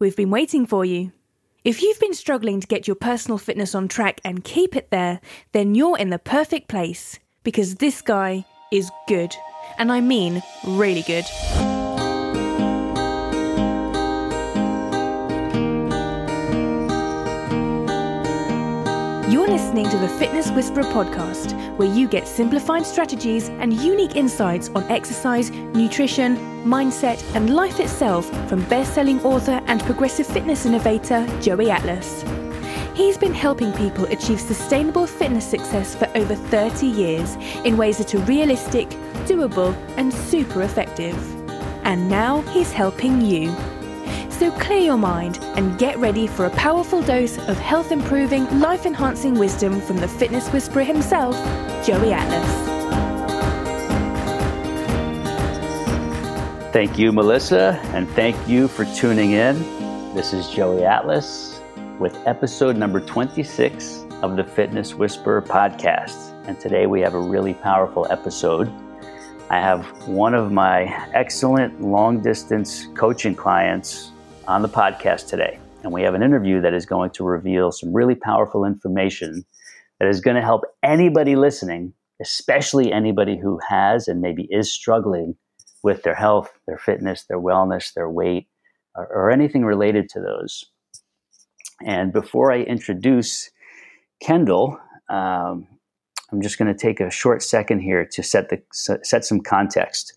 we've been waiting for you. If you've been struggling to get your personal fitness on track and keep it there, then you're in the perfect place because this guy is good. And I mean really good. Listening to the Fitness Whisperer podcast, where you get simplified strategies and unique insights on exercise, nutrition, mindset, and life itself from best selling author and progressive fitness innovator Joey Atlas. He's been helping people achieve sustainable fitness success for over 30 years in ways that are realistic, doable, and super effective. And now he's helping you. So clear your mind and get ready for a powerful dose of health improving, life enhancing wisdom from the fitness whisperer himself, Joey Atlas. Thank you, Melissa, and thank you for tuning in. This is Joey Atlas with episode number 26 of the Fitness Whisperer podcast. And today we have a really powerful episode. I have one of my excellent long distance coaching clients on the podcast today. And we have an interview that is going to reveal some really powerful information that is going to help anybody listening, especially anybody who has and maybe is struggling with their health, their fitness, their wellness, their weight, or, or anything related to those. And before I introduce Kendall, um, I'm just going to take a short second here to set the set some context.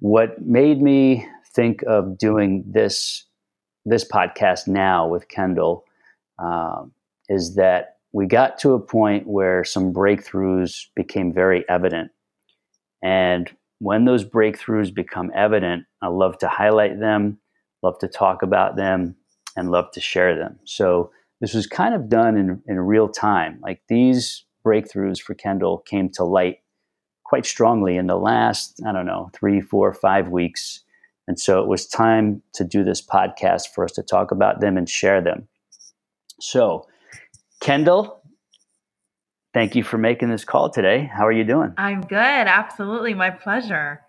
What made me think of doing this this podcast now with Kendall um, is that we got to a point where some breakthroughs became very evident. And when those breakthroughs become evident, I love to highlight them, love to talk about them, and love to share them. So this was kind of done in, in real time. Like these breakthroughs for Kendall came to light quite strongly in the last, I don't know, three, four, five weeks and so it was time to do this podcast for us to talk about them and share them. So, Kendall, thank you for making this call today. How are you doing? I'm good. Absolutely. My pleasure.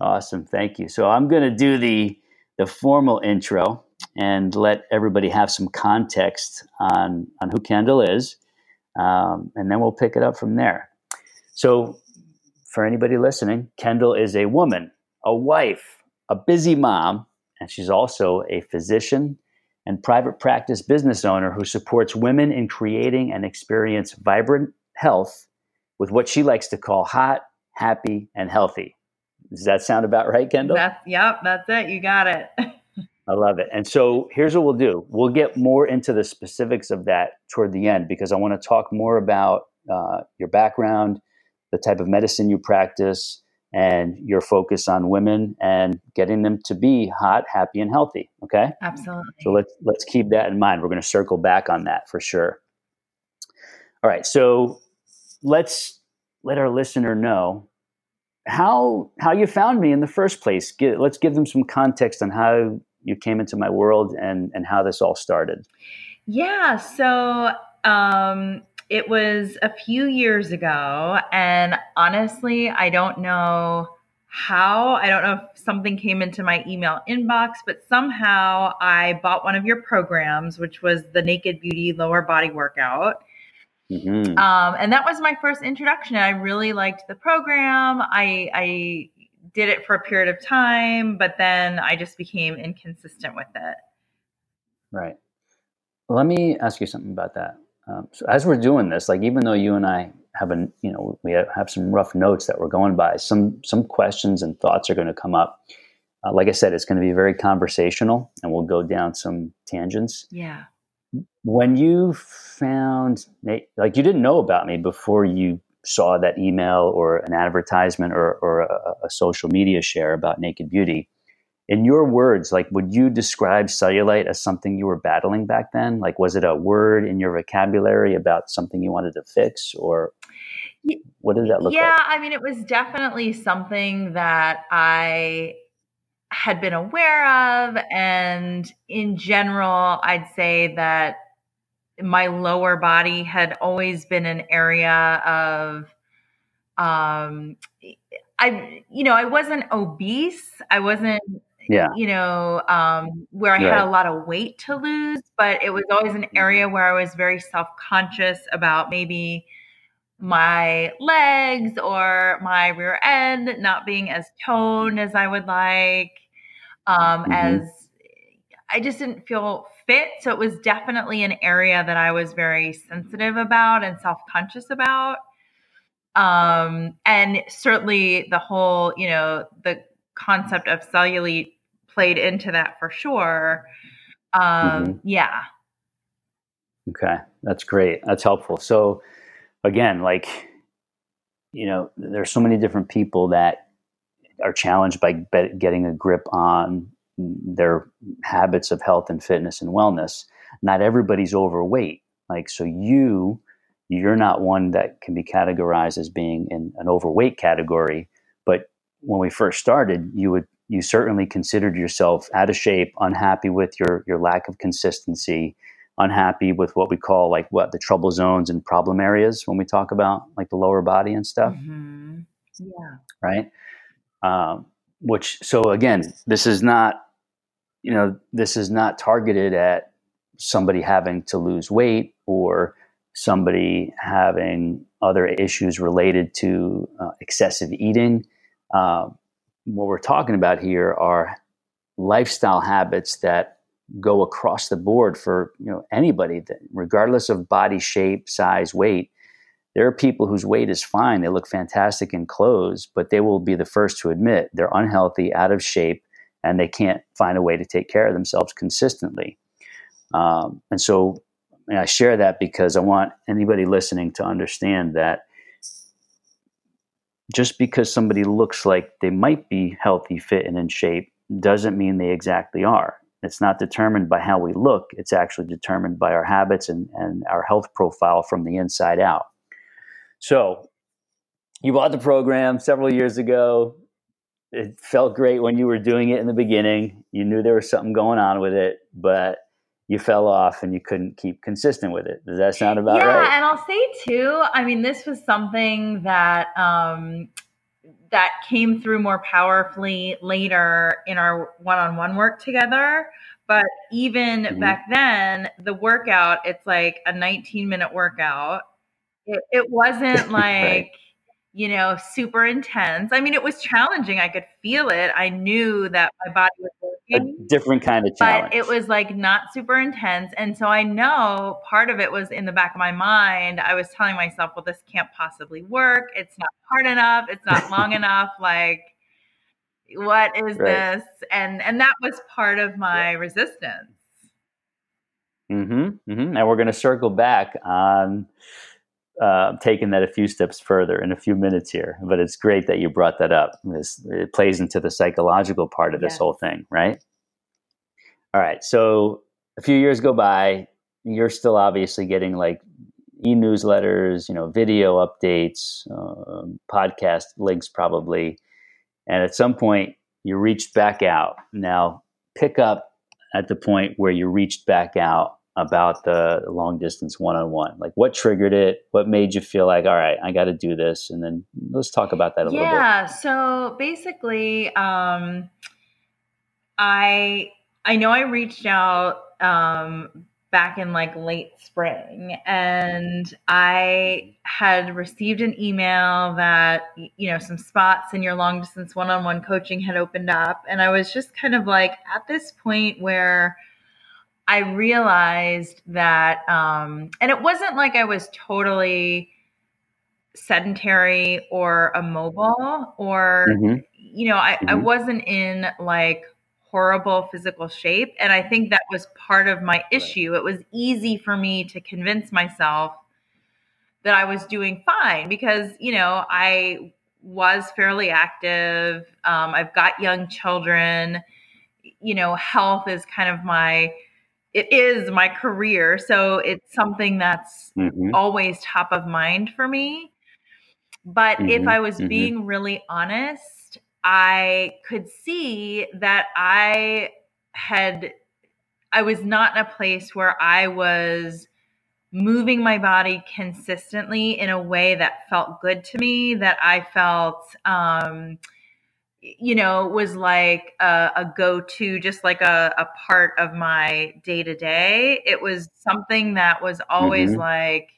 Awesome. Thank you. So, I'm going to do the the formal intro and let everybody have some context on on who Kendall is, um, and then we'll pick it up from there. So, for anybody listening, Kendall is a woman a wife, a busy mom, and she's also a physician and private practice business owner who supports women in creating and experience vibrant health with what she likes to call hot, happy, and healthy. Does that sound about right, Kendall? That's yep, that's it. You got it. I love it. And so here's what we'll do. We'll get more into the specifics of that toward the end because I want to talk more about uh, your background, the type of medicine you practice, and your focus on women and getting them to be hot, happy, and healthy. Okay. Absolutely. So let's let's keep that in mind. We're going to circle back on that for sure. All right. So let's let our listener know how how you found me in the first place. Get, let's give them some context on how you came into my world and and how this all started. Yeah. So um, it was a few years ago, and honestly, I don't know how. I don't know if something came into my email inbox, but somehow I bought one of your programs, which was the Naked Beauty Lower Body Workout. Mm-hmm. Um, and that was my first introduction. And I really liked the program. I, I did it for a period of time, but then I just became inconsistent with it. Right. Let me ask you something about that. Um, so as we're doing this, like even though you and I have a, you know, we have some rough notes that we're going by, some some questions and thoughts are going to come up. Uh, like I said, it's going to be very conversational, and we'll go down some tangents. Yeah. When you found, like, you didn't know about me before you saw that email or an advertisement or, or a, a social media share about Naked Beauty in your words, like, would you describe cellulite as something you were battling back then? Like, was it a word in your vocabulary about something you wanted to fix, or what did that look yeah, like? Yeah, I mean, it was definitely something that I had been aware of. And in general, I'd say that my lower body had always been an area of, um, I, you know, I wasn't obese. I wasn't Yeah. you know, um, where I had a lot of weight to lose, but it was always an area where I was very self conscious about maybe my legs or my rear end not being as toned as I would like. Um, Mhm. As I just didn't feel fit. So it was definitely an area that I was very sensitive about and self conscious about. Um, and certainly the whole, you know, the concept of cellulite played into that for sure. Um, Mhm. Yeah. Okay, that's great. That's helpful. So, again, like, you know, there's so many different people that are challenged by getting a grip on their habits of health and fitness and wellness. Not everybody's overweight. Like, so you, you're not one that can be categorized as being in an overweight category. But when we first started, you would you certainly considered yourself out of shape, unhappy with your your lack of consistency, unhappy with what we call like what the trouble zones and problem areas when we talk about like the lower body and stuff, Mhm. Yeah. right? Um, which so again, this is not you know this is not targeted at somebody having to lose weight or somebody having other issues related to uh, excessive eating. Uh, what we're talking about here are lifestyle habits that go across the board for you know anybody that regardless of body shape size weight there are people whose weight is fine they look fantastic in clothes but they will be the first to admit they're unhealthy out of shape and they can't find a way to take care of themselves consistently. Um, and so and i share that because i want anybody listening to understand that just because somebody looks like they might be healthy fit and in shape doesn't mean they exactly are it's not determined by how we look, it's actually determined by our habits and, and our health profile from the inside out. So, you bought the program several years ago. It felt great when you were doing it in the beginning. You knew there was something going on with it, but you fell off and you couldn't keep consistent with it. Does that sound about yeah, right? Yeah, and I'll say too, I mean, this was something that um that came through more powerfully later in our one-on-one work together. But even Mhm. back then, the workout, it's like a 19 minute workout. It, it wasn't like, Right. You know, super intense. I mean, it was challenging. I could feel it. I knew that my body was A working different kind of challenge. but it was like not super intense and so i know part of it was in the back of my mind i was telling myself well this can't possibly work it's not hard enough it's not long enough like what is Right. this and and that was part of my resistance Mm-hmm, mm-hmm. And we're going to circle back on uh, taking that a few steps further in a few minutes here. But it's great that you brought that up. This, it plays into the psychological part of this Yes. whole thing, right? All right. So a few years go by. You're still obviously getting like e-newsletters, you know, video updates, um, podcast links, probably. And at some point, you reached back out. Now, pick up at the point where you reached back out about the long distance one on one? Like what triggered it? What made you feel like, all right, I got to do this? And then let's talk about that a little bit. yeah so basically um i i know i reached out um back in like late spring and i had received an email that you know some spots in your long distance one-on-one coaching had opened up and i was just kind of like at this point where i realized that um and it wasn't like i was totally sedentary or immobile or Mhm. you know I, I Mhm. wasn't in like horrible physical shape and i think that was part of my issue it was easy for me to convince myself that i was doing fine because you know i was fairly active um, i've got young children you know health is kind of my it is my career so it's something that's Mhm. always top of mind for me. But if Mhm, I was mhm. being really honest, I could see that I had, I was not in a place where I was moving my body consistently in a way that felt good to me, that I felt, um, you know, was like a, a go to, just like a, a part of my day to day. It was something that was always mm-hmm. like,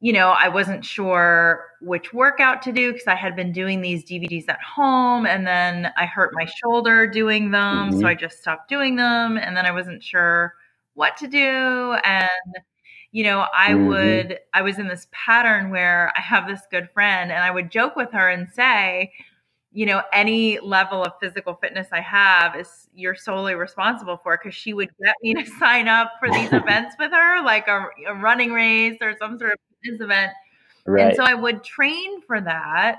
you know, I wasn't sure which workout to do because I had been doing these DVDs at home and then I hurt my shoulder doing them. Mm-hmm. So I just stopped doing them. And then I wasn't sure what to do. And, you know, I mm-hmm. would, I was in this pattern where I have this good friend and I would joke with her and say, you know, any level of physical fitness I have is you're solely responsible for because she would get me to sign up for these events with her, like a, a, running race or some sort of fitness event. Right. And so I would train for that.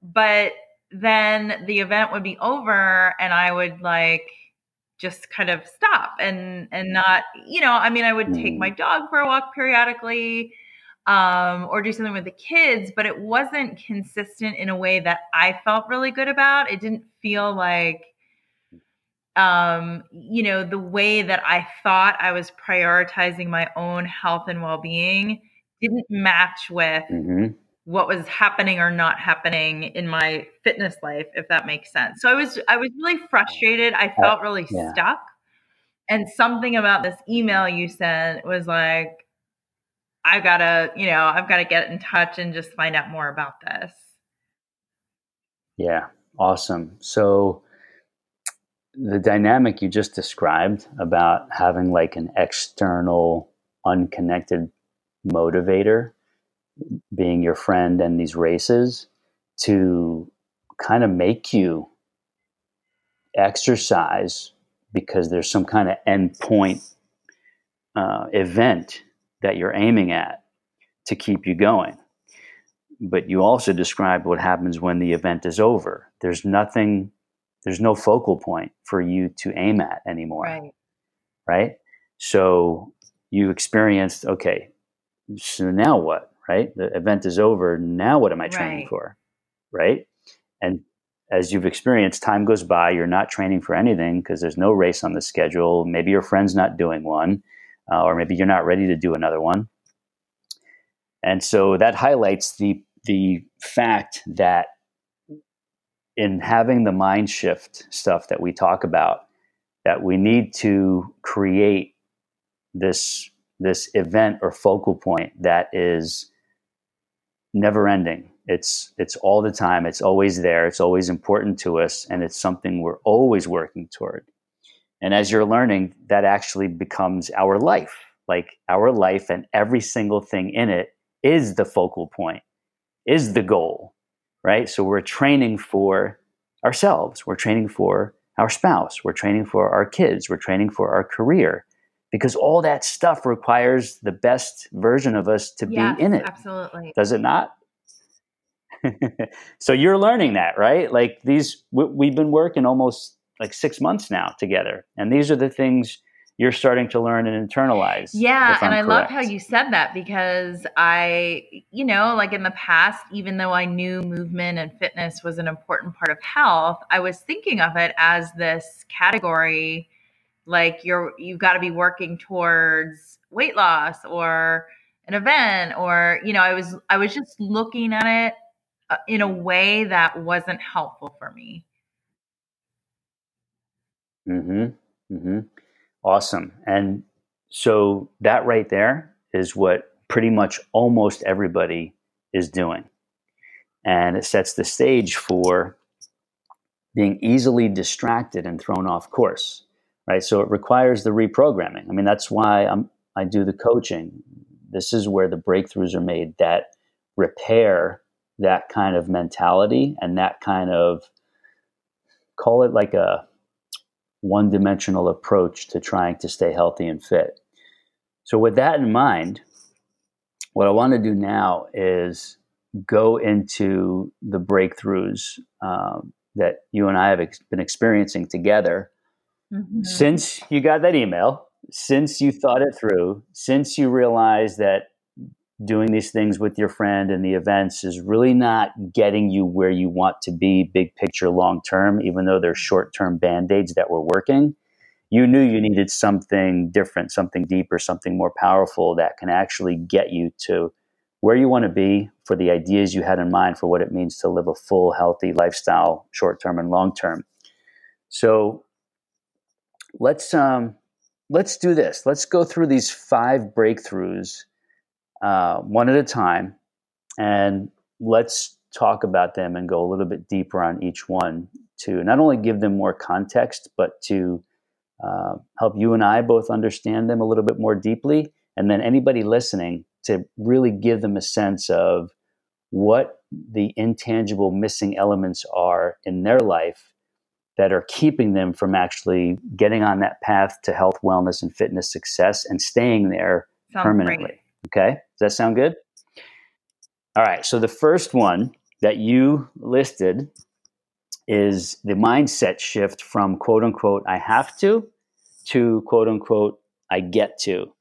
But then the event would be over and I would like just kind of stop and and not, you know, I mean I would take hmm. my dog for a walk periodically um, or do something with the kids, but it wasn't consistent in a way that I felt really good about. It didn't feel like, um, you know, the way that I thought I was prioritizing my own health and well being didn't match with mm-hmm. what was happening or not happening in my fitness life, if that makes sense. So I was, I was really frustrated. I felt really yeah. stuck. And something about this email you sent was like, I gotta, you know, I've got to get in touch and just find out more about this. Yeah, awesome. So the dynamic you just described about having like an external, unconnected motivator being your friend and these races to kind of make you exercise because there's some kind of endpoint uh, event that you're aiming at to keep you going. But you also described what happens when the event is over. There's nothing, there's no focal point for you to aim at anymore. Right. Right. So you experienced, okay, so now what? Right. The event is over. Now what am I training right. for? Right. And as you've experienced, time goes by, you're not training for anything because there's no race on the schedule. Maybe your friend's not doing one uh, or maybe you're not ready to do another one. And so that highlights the the fact that in having the mind shift stuff that we talk about, that we need to create this this event or focal point that is never ending. It's it's all the time. It's always there. It's always important to us, and it's something we're always working toward. And as you're learning, that actually becomes our life. Like our life and every single thing in it is the focal point, is the goal, right? So we're training for ourselves, we're training for our spouse, we're training for our kids, we're training for our career, because all that stuff requires the best version of us to yes, be in it. Absolutely. Does it not? so you're learning that, right? Like these, we've been working almost like six months now together. And these are the things you're starting to learn and internalize. Yeah. And I love how you said that because I, you know, like in the past, even though I knew movement and fitness was an important part of health, I was thinking of it as this category like you're you've got to be working towards weight loss or an event or you know i was i was just looking at it uh, in a way that wasn't helpful for me Mm-hmm. Mm-hmm. Awesome. And so that right there is what pretty much almost everybody is doing. And it sets the stage for being easily distracted and thrown off course, right? So it requires the reprogramming. I mean, that's why I'm, I do the coaching. This is where the breakthroughs are made that repair that kind of mentality and that kind of call it like a one dimensional approach to trying to stay healthy and fit. So, with that in mind, what I want to do now is go into the breakthroughs um, that you and I have ex- been experiencing together mm-hmm. since you got that email, since you thought it through, since you realized that doing these things with your friend and the events is really not getting you where you want to be big picture long term even though they're short term band-aids that were working you knew you needed something different something deeper something more powerful that can actually get you to where you want to be, for the ideas you had in mind for what it means to live a full, healthy lifestyle, short term and long term. So let's um, let's do this. Let's go through these five breakthroughs uh, one at a time, and let's talk about them and go a little bit deeper on each one to not only give them more context, but to uh, help you and I both understand them a little bit more deeply. And then anybody listening to really give them a sense of what the intangible missing elements are in their life that are keeping them from actually getting on that path to health, wellness, and fitness success and staying there Sounds permanently. Great. Okay. Does that sound good? All right. So the first one that you listed is the mindset shift from quote unquote, I have to, to quote unquote, I get to.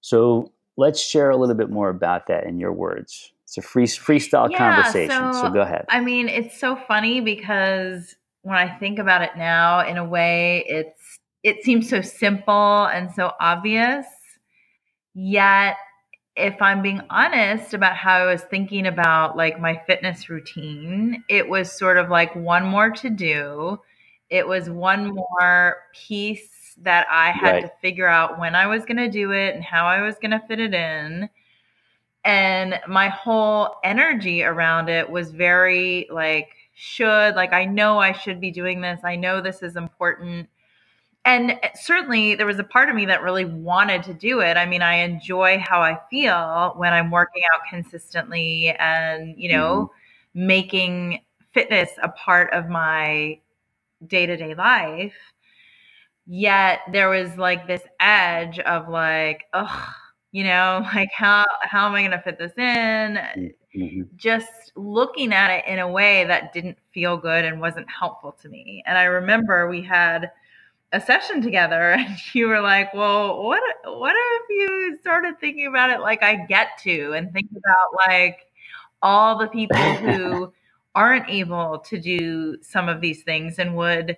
So let's share a little bit more about that in your words. It's a free freestyle yeah, conversation. So, so go ahead. I mean, it's so funny because when I think about it now, in a way, it's it seems so simple and so obvious. Yet if I'm being honest about how I was thinking about like my fitness routine, it was sort of like one more to do. It was one more piece that I had right. to figure out when I was going to do it and how I was going to fit it in. And my whole energy around it was very like, should, like, I know I should be doing this. I know this is important and certainly there was a part of me that really wanted to do it. I mean, I enjoy how I feel when I'm working out consistently and, you know, mm-hmm. making fitness a part of my day to day life. Yet there was like this edge of like, oh, you know, like how how am I going to fit this in? Mm-hmm. Just looking at it in a way that didn't feel good and wasn't helpful to me. And I remember we had a session together and you were like, "Well, what what if you started thinking about it like I get to and think about like all the people who aren't able to do some of these things and would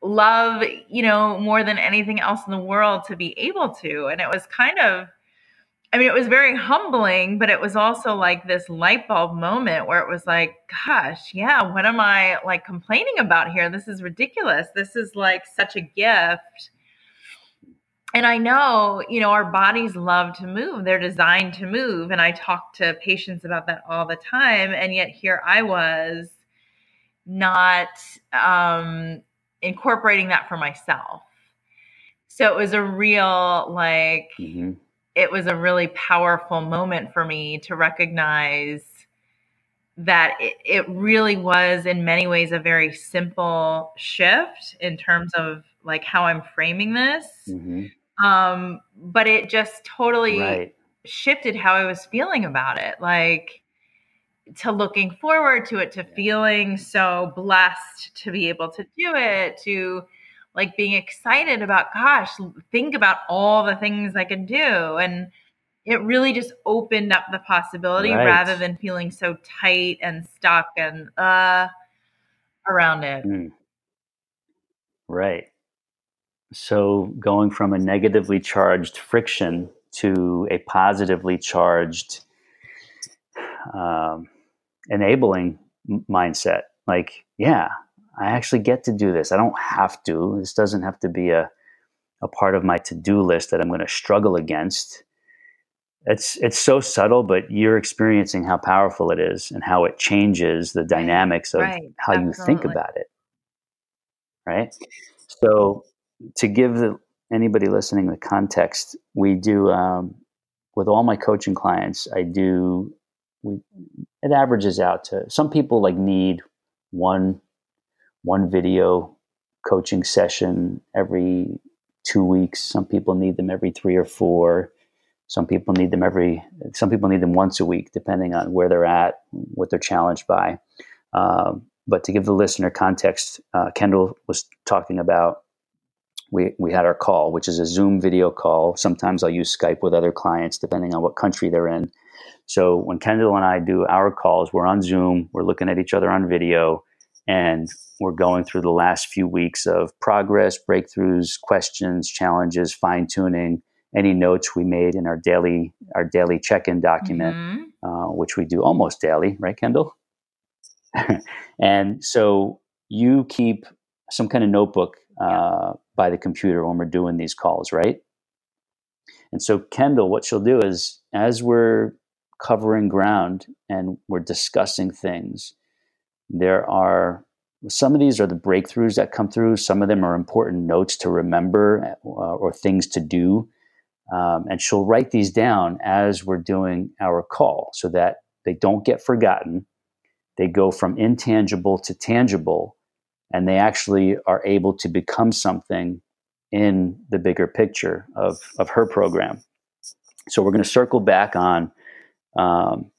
love, you know, more than anything else in the world to be able to." And it was kind of I mean, it was very humbling, but it was also like this light bulb moment where it was like, gosh, yeah, what am I like complaining about here? This is ridiculous. This is like such a gift. And I know, you know, our bodies love to move. They're designed to move. And I talk to patients about that all the time. And yet here I was not um, incorporating that for myself. So it was a real like, mm-hmm it was a really powerful moment for me to recognize that it, it, really was in many ways a very simple shift in terms of like how i'm framing this mm-hmm. um, but it just totally right. shifted how i was feeling about it like to looking forward to it to feeling so blessed to be able to do it to like being excited about, gosh, think about all the things I can do. And it really just opened up the possibility right. rather than feeling so tight and stuck and uh around it. Mm. Right. So going from a negatively charged friction to a positively charged um, enabling mindset. Like, yeah, I actually get to do this. I don't have to. This doesn't have to be a, a part of my to do list that I'm going to struggle against. It's it's so subtle, but you're experiencing how powerful it is and how it changes the dynamics of right. how Absolutely. you think about it. Right. So to give the, anybody listening the context, we do um, with all my coaching clients. I do. We it averages out to some people like need one one video coaching session every two weeks. Some people need them every three or four. Some people need them every. Some people need them once a week, depending on where they're at, what they're challenged by. Um, but to give the listener context, uh, Kendall was talking about. We, we had our call, which is a Zoom video call. Sometimes I'll use Skype with other clients, depending on what country they're in. So when Kendall and I do our calls, we're on Zoom, we're looking at each other on video, and we're going through the last few weeks of progress, breakthroughs, questions, challenges, fine tuning, any notes we made in our daily our daily check-in document, mm-hmm. uh, which we do almost daily, right, Kendall? and so you keep some kind of notebook uh, by the computer when we're doing these calls, right? And so Kendall, what she'll do is as we're covering ground and we're discussing things, there are some of these are the breakthroughs that come through. Some of them are important notes to remember uh, or things to do. Um, and she'll write these down as we're doing our call so that they don't get forgotten. They go from intangible to tangible, and they actually are able to become something in the bigger picture of, of her program. So we're going to circle back on um,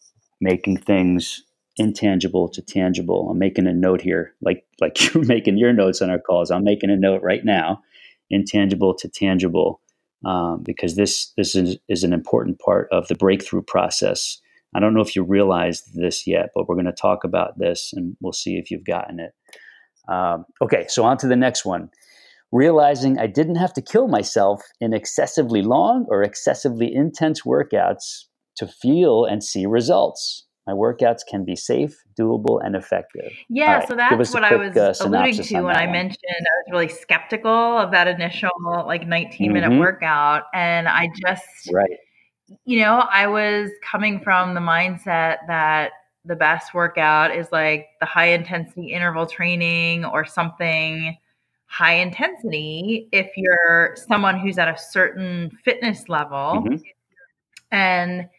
making things intangible to tangible. I'm making a note here, like like you're making your notes on our calls. I'm making a note right now, intangible to tangible, um, because this this is, is an important part of the breakthrough process. I don't know if you realized this yet, but we're going to talk about this, and we'll see if you've gotten it. Um, okay, so on to the next one. Realizing I didn't have to kill myself in excessively long or excessively intense workouts to feel and see results. My workouts can be safe, doable, and effective. Yeah, right, so that's what quick, I was uh, alluding to when I one. mentioned I was really skeptical of that initial like 19 minute mm-hmm. workout. And I just, right. you know, I was coming from the mindset that the best workout is like the high intensity interval training or something high intensity if you're someone who's at a certain fitness level. Mm-hmm. And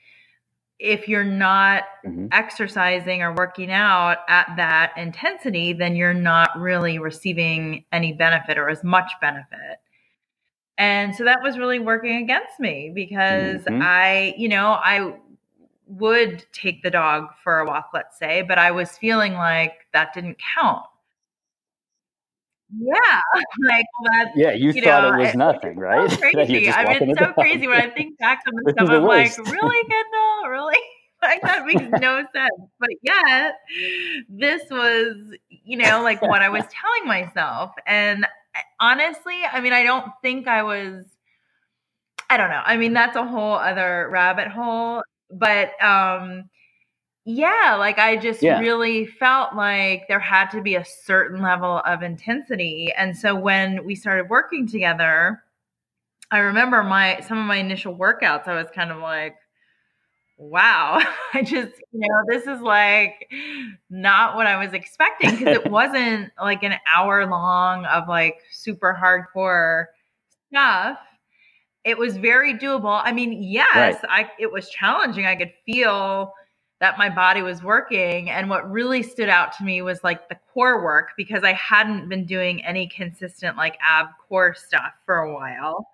if you're not mm-hmm. exercising or working out at that intensity, then you're not really receiving any benefit or as much benefit. And so that was really working against me because mm-hmm. I, you know, I would take the dog for a walk, let's say, but I was feeling like that didn't count. Yeah, like that. Yeah, you, you thought know, it was nothing, right? So crazy. I mean, it's so crazy when I think back on the stuff. I'm like, really, Kendall? Really? like that makes no sense. But yet, this was, you know, like what I was telling myself. And honestly, I mean, I don't think I was. I don't know. I mean, that's a whole other rabbit hole. But um, yeah, like I just yeah. really felt like there had to be a certain level of intensity. And so when we started working together, I remember my some of my initial workouts, I was kind of like, wow, I just, you know, this is like not what I was expecting because it wasn't like an hour long of like super hardcore stuff. It was very doable. I mean, yes, right. I it was challenging. I could feel that my body was working. And what really stood out to me was like the core work because I hadn't been doing any consistent like ab core stuff for a while.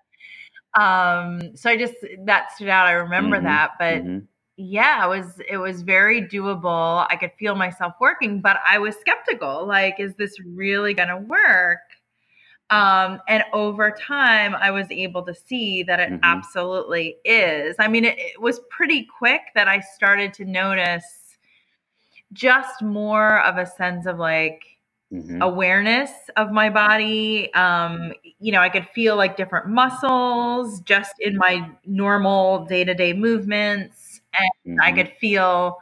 Um, so I just that stood out. I remember mm-hmm. that, but mm-hmm. yeah, it was it was very doable. I could feel myself working, but I was skeptical. Like, is this really gonna work? Um, and over time, I was able to see that it mm-hmm. absolutely is. I mean, it, it, was pretty quick that I started to notice just more of a sense of like mm-hmm. awareness of my body. Um, you know, I could feel like different muscles just in my normal day to day movements, and mm-hmm. I could feel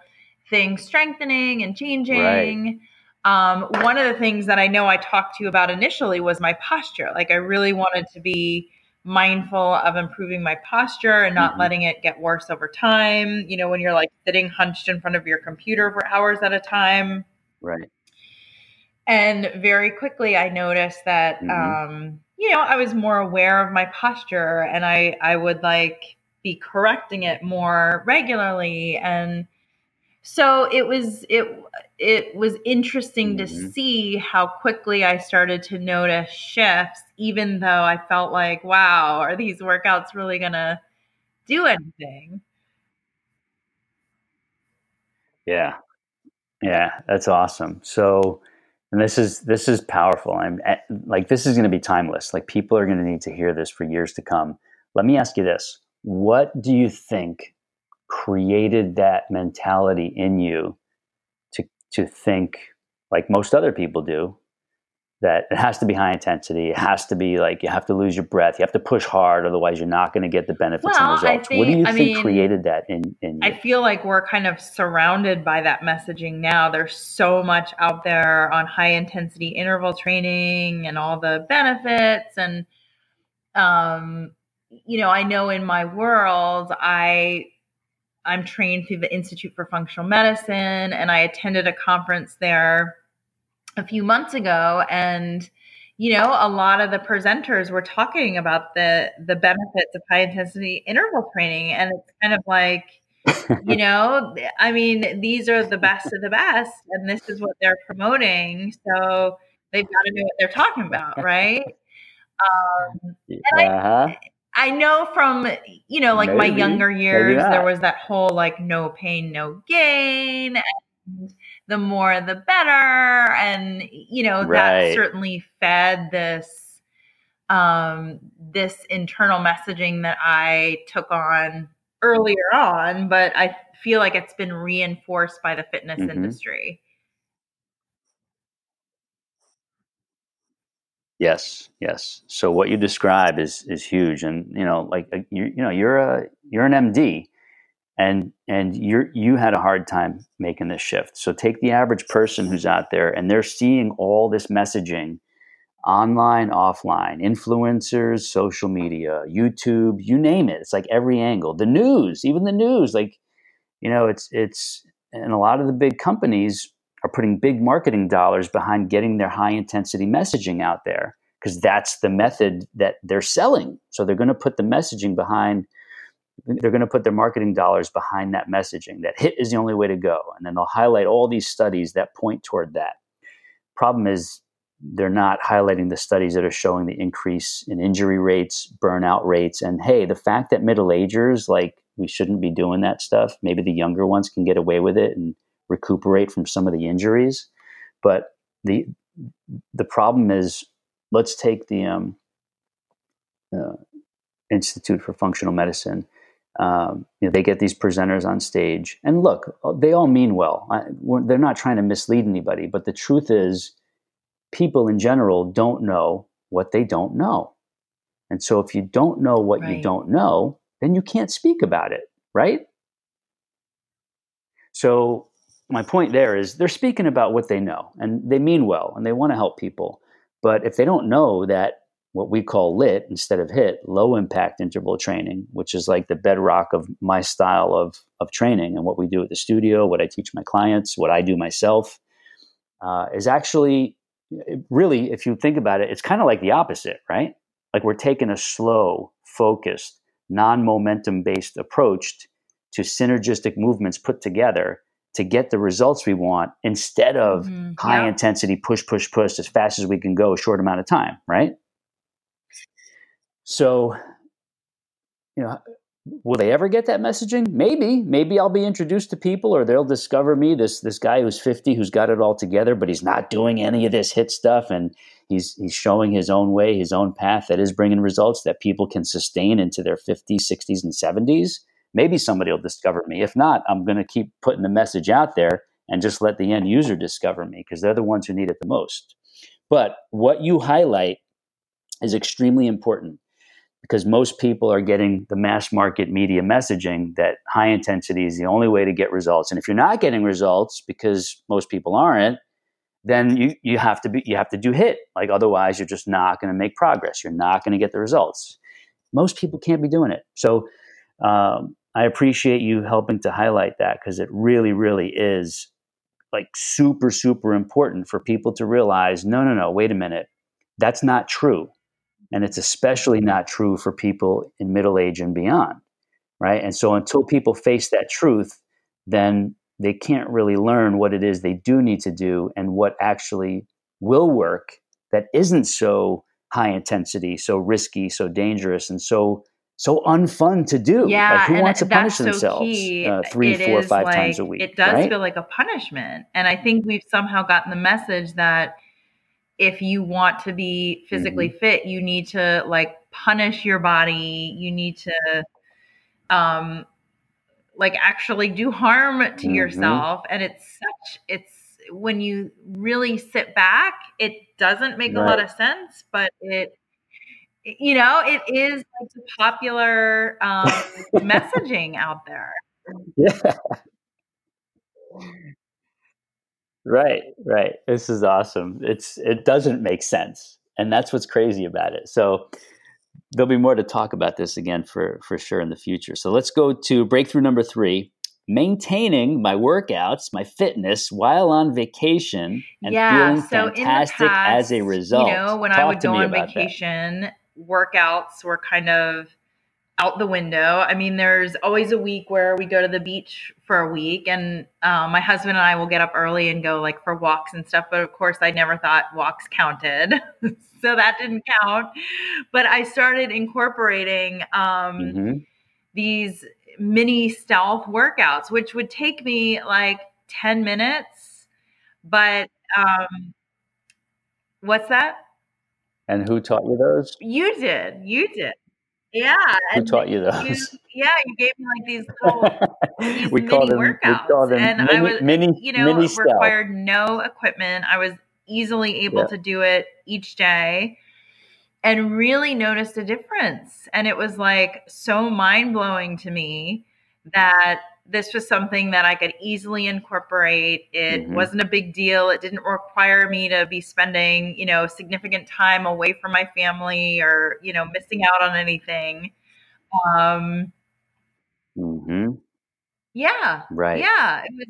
things strengthening and changing. Right. Um, one of the things that I know I talked to you about initially was my posture. Like I really wanted to be mindful of improving my posture and not mm-hmm. letting it get worse over time. You know, when you're like sitting hunched in front of your computer for hours at a time. Right. And very quickly I noticed that mm-hmm. um, you know, I was more aware of my posture and I I would like be correcting it more regularly and so it was it it was interesting mm-hmm. to see how quickly I started to notice shifts, even though I felt like, wow, are these workouts really gonna do anything? Yeah, yeah, that's awesome. So, and this is this is powerful. I'm eh, like this is going to be timeless. Like people are going to need to hear this for years to come. Let me ask you this: What do you think created that mentality in you to to think like most other people do that it has to be high intensity. It has to be like you have to lose your breath. You have to push hard, otherwise you're not going to get the benefits well, and results. Think, what do you I think mean, created that in? in I feel like we're kind of surrounded by that messaging now. There's so much out there on high intensity interval training and all the benefits, and um, you know, I know in my world, I I'm trained through the Institute for Functional Medicine, and I attended a conference there a few months ago and you know a lot of the presenters were talking about the the benefits of high intensity interval training and it's kind of like you know i mean these are the best of the best and this is what they're promoting so they've got to know what they're talking about right um, uh-huh. I, I know from you know like maybe, my younger years there was that whole like no pain no gain and the more the better and you know right. that certainly fed this um this internal messaging that I took on earlier on but I feel like it's been reinforced by the fitness mm-hmm. industry Yes, yes. So what you describe is is huge, and you know, like uh, you, you know, you're a you're an MD, and and you're you had a hard time making this shift. So take the average person who's out there and they're seeing all this messaging online, offline, influencers, social media, YouTube, you name it. It's like every angle. The news, even the news, like you know, it's it's and a lot of the big companies are putting big marketing dollars behind getting their high intensity messaging out there because that's the method that they're selling. So they're going to put the messaging behind they're going to put their marketing dollars behind that messaging. That HIIT is the only way to go. And then they'll highlight all these studies that point toward that. Problem is they're not highlighting the studies that are showing the increase in injury rates burnout rates and hey the fact that middle agers like we shouldn't be doing that stuff maybe the younger ones can get away with it and recuperate from some of the injuries but the the problem is let's take the um, uh, institute for functional medicine um, you know, they get these presenters on stage, and look, they all mean well. I, they're not trying to mislead anybody, but the truth is, people in general don't know what they don't know. And so, if you don't know what right. you don't know, then you can't speak about it, right? So, my point there is they're speaking about what they know, and they mean well, and they want to help people. But if they don't know that what we call lit instead of hit low impact interval training which is like the bedrock of my style of, of training and what we do at the studio what i teach my clients what i do myself uh, is actually really if you think about it it's kind of like the opposite right like we're taking a slow focused non-momentum based approach to synergistic movements put together to get the results we want instead of mm-hmm. high yeah. intensity push push push as fast as we can go a short amount of time right so, you know, will they ever get that messaging? Maybe. Maybe I'll be introduced to people or they'll discover me, this this guy who's 50 who's got it all together, but he's not doing any of this hit stuff and he's he's showing his own way, his own path that is bringing results that people can sustain into their 50s, 60s and 70s. Maybe somebody will discover me. If not, I'm going to keep putting the message out there and just let the end user discover me because they're the ones who need it the most. But what you highlight is extremely important because most people are getting the mass market media messaging that high intensity is the only way to get results. And if you're not getting results because most people aren't, then you, you have to be you have to do hit. Like otherwise you're just not going to make progress. You're not going to get the results. Most people can't be doing it. So um, I appreciate you helping to highlight that because it really, really is like super, super important for people to realize no, no, no, wait a minute. That's not true and it's especially not true for people in middle age and beyond, right? And so until people face that truth, then they can't really learn what it is they do need to do and what actually will work that isn't so high intensity, so risky, so dangerous, and so so unfun to do. Yeah, like who wants to punish so themselves uh, three, it four, five like, times a week? It does right? feel like a punishment, and I think we've somehow gotten the message that if you want to be physically mm-hmm. fit, you need to like punish your body. You need to um like actually do harm to mm-hmm. yourself and it's such it's when you really sit back, it doesn't make right. a lot of sense, but it you know, it is like the popular um, messaging out there. Yeah. Right, right. This is awesome. It's it doesn't make sense, and that's what's crazy about it. So there'll be more to talk about this again for for sure in the future. So let's go to breakthrough number three: maintaining my workouts, my fitness while on vacation, and yeah, feeling so fantastic past, as a result. You know, when talk I would go on vacation. Workouts were kind of out the window. I mean, there's always a week where we go to the beach for a week, and um, my husband and I will get up early and go like for walks and stuff. But of course, I never thought walks counted, so that didn't count. But I started incorporating um, mm-hmm. these mini stealth workouts, which would take me like 10 minutes. But um, what's that? And who taught you those? You did. You did. Yeah. Who taught you those? You, yeah, you gave me like these little these we mini call them, workouts. We call them and mini, I was, mini, you know, mini required no equipment. I was easily able yeah. to do it each day and really noticed a difference. And it was like so mind blowing to me that this was something that I could easily incorporate. It mm-hmm. wasn't a big deal. It didn't require me to be spending, you know, significant time away from my family or, you know, missing out on anything. Um, mm-hmm. Yeah. Right. Yeah. It was,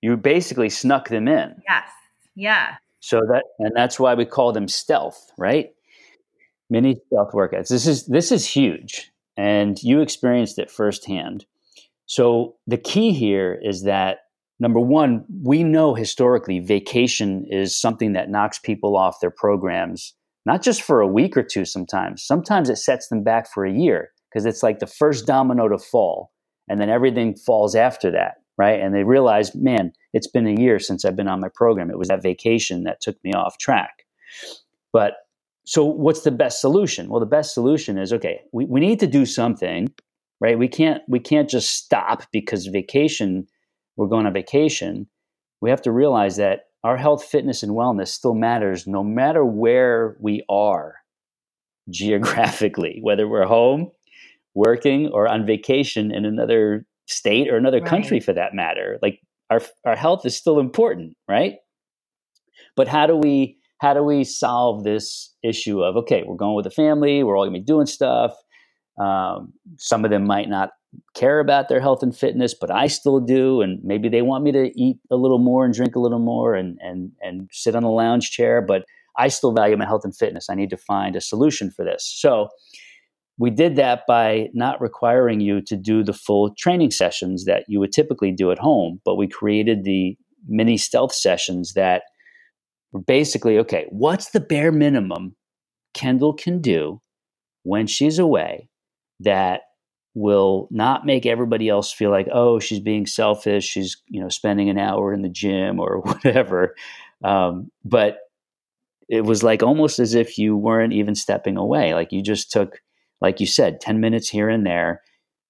you basically snuck them in. Yes. Yeah. So that, and that's why we call them stealth, right? Mini stealth workouts. This is this is huge, and you experienced it firsthand. So the key here is that number one, we know historically vacation is something that knocks people off their programs, not just for a week or two sometimes. Sometimes it sets them back for a year because it's like the first domino to fall and then everything falls after that, right? And they realize, man, it's been a year since I've been on my program. It was that vacation that took me off track. But so what's the best solution? Well, the best solution is okay, we, we need to do something right? We can't we can't just stop because vacation we're going on vacation. We have to realize that our health, fitness, and wellness still matters no matter where we are geographically, whether we're home, working, or on vacation in another state or another right. country for that matter. Like our our health is still important, right? But how do we how do we solve this issue of okay, we're going with the family, we're all gonna be doing stuff, um, some of them might not care about their health and fitness, but I still do, and maybe they want me to eat a little more and drink a little more and and and sit on a lounge chair, but I still value my health and fitness. I need to find a solution for this. So we did that by not requiring you to do the full training sessions that you would typically do at home, but we created the mini stealth sessions that were basically okay, what's the bare minimum Kendall can do when she's away that will not make everybody else feel like oh she's being selfish she's you know spending an hour in the gym or whatever um, but it was like almost as if you weren't even stepping away like you just took like you said 10 minutes here and there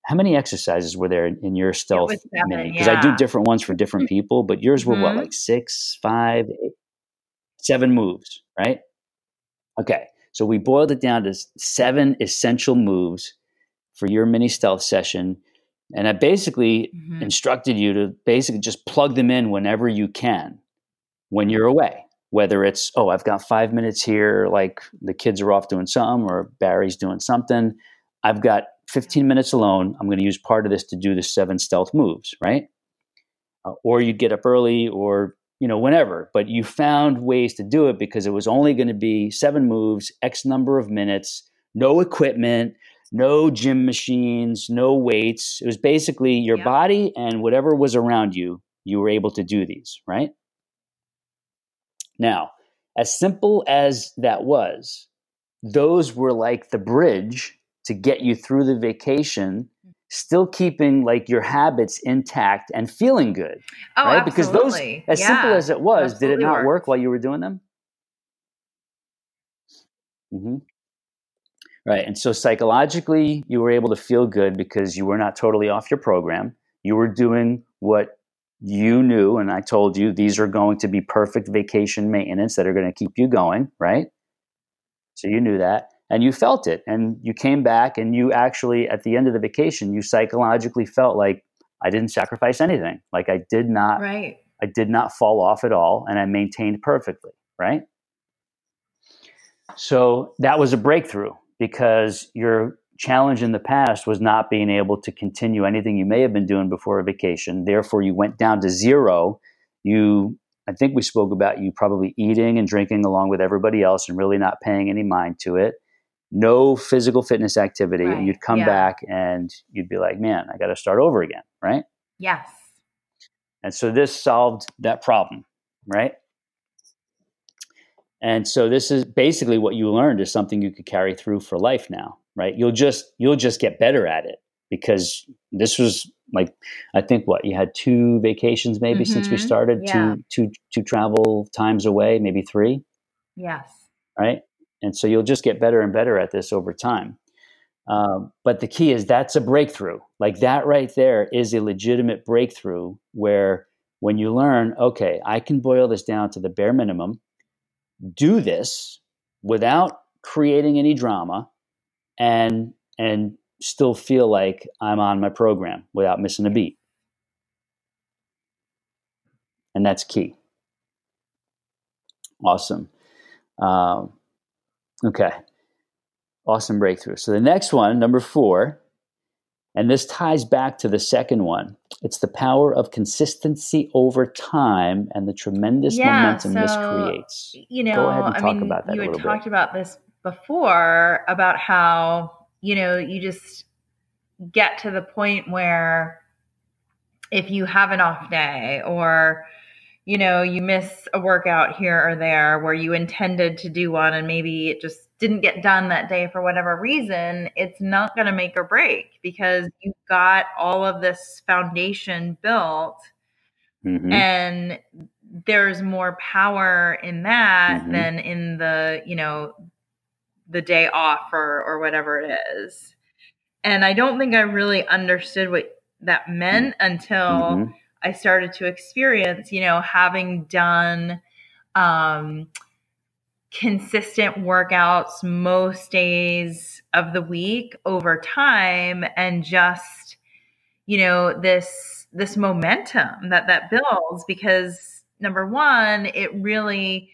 how many exercises were there in your stealth mini because yeah. i do different ones for different mm-hmm. people but yours were mm-hmm. what like six five eight, seven moves right okay so we boiled it down to seven essential moves for your mini stealth session. And I basically mm-hmm. instructed you to basically just plug them in whenever you can when you're away. Whether it's, oh, I've got five minutes here, like the kids are off doing something or Barry's doing something. I've got 15 minutes alone. I'm going to use part of this to do the seven stealth moves, right? Uh, or you'd get up early or, you know, whenever. But you found ways to do it because it was only going to be seven moves, X number of minutes, no equipment, no gym machines, no weights. It was basically your yep. body and whatever was around you, you were able to do these, right? Now, as simple as that was, those were like the bridge to get you through the vacation still keeping like your habits intact and feeling good oh, right absolutely. because those as yeah, simple as it was did it not worked. work while you were doing them mm-hmm. Right. And so psychologically, you were able to feel good because you were not totally off your program. You were doing what you knew, and I told you these are going to be perfect vacation maintenance that are going to keep you going, right? So you knew that and you felt it. And you came back and you actually, at the end of the vacation, you psychologically felt like I didn't sacrifice anything. Like I did not, right. I did not fall off at all and I maintained perfectly, right? So that was a breakthrough because your challenge in the past was not being able to continue anything you may have been doing before a vacation. Therefore, you went down to zero. You, I think we spoke about you probably eating and drinking along with everybody else and really not paying any mind to it. No physical fitness activity. Right. And you'd come Yeah. back and you'd be like, man, I got to start over again, right? Yes. And so this solved that problem, right? And so this is basically what you learned is something you could carry through for life now, right? You'll just you'll just get better at it because this was like I think what you had two vacations maybe since we Mhm. started, Yeah. two two two travel times away, maybe three, Yes. right? And so you'll just get better and better at this over time. Um, but the key is that's a breakthrough. Like that right there is a legitimate breakthrough where when you learn, okay, I can boil this down to the bare minimum, do this without creating any drama, and and still feel like I'm on my program without missing a beat. And that's key. Awesome. Um, okay. Awesome breakthrough. So the next one, number four, and this ties back to the second one. It's the power of consistency over time and the tremendous Yeah, momentum this creates. You know, Go ahead and I talk mean, about that you a had little bit. talked about this before about how, you know, you just get to the point where if you have an off day or you know you miss a workout here or there where you intended to do one and maybe it just didn't get done that day for whatever reason it's not going to make or break because you've got all of this foundation built Mhm. and there's more power in that Mhm. than in the you know the day off or or whatever it is and i don't think i really understood what that meant until Mhm. i started to experience you know having done um consistent workouts most days of the week over time and just you know this this momentum that that builds because number one it really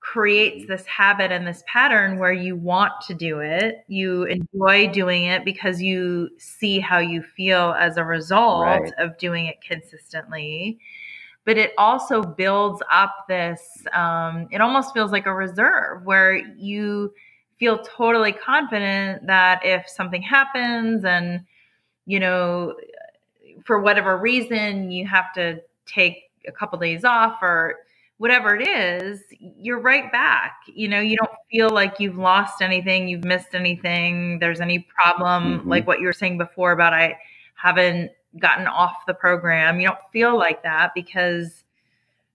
creates this habit and this pattern where you want to do it you enjoy doing it because you see how you feel as a result Right. of doing it consistently but it also builds up this um, it almost feels like a reserve where you feel totally confident that if something happens and you know for whatever reason you have to take a couple days off or whatever it is you're right back you know you don't feel like you've lost anything you've missed anything there's any problem Mhm. like what you were saying before about i haven't gotten off the program you don't feel like that because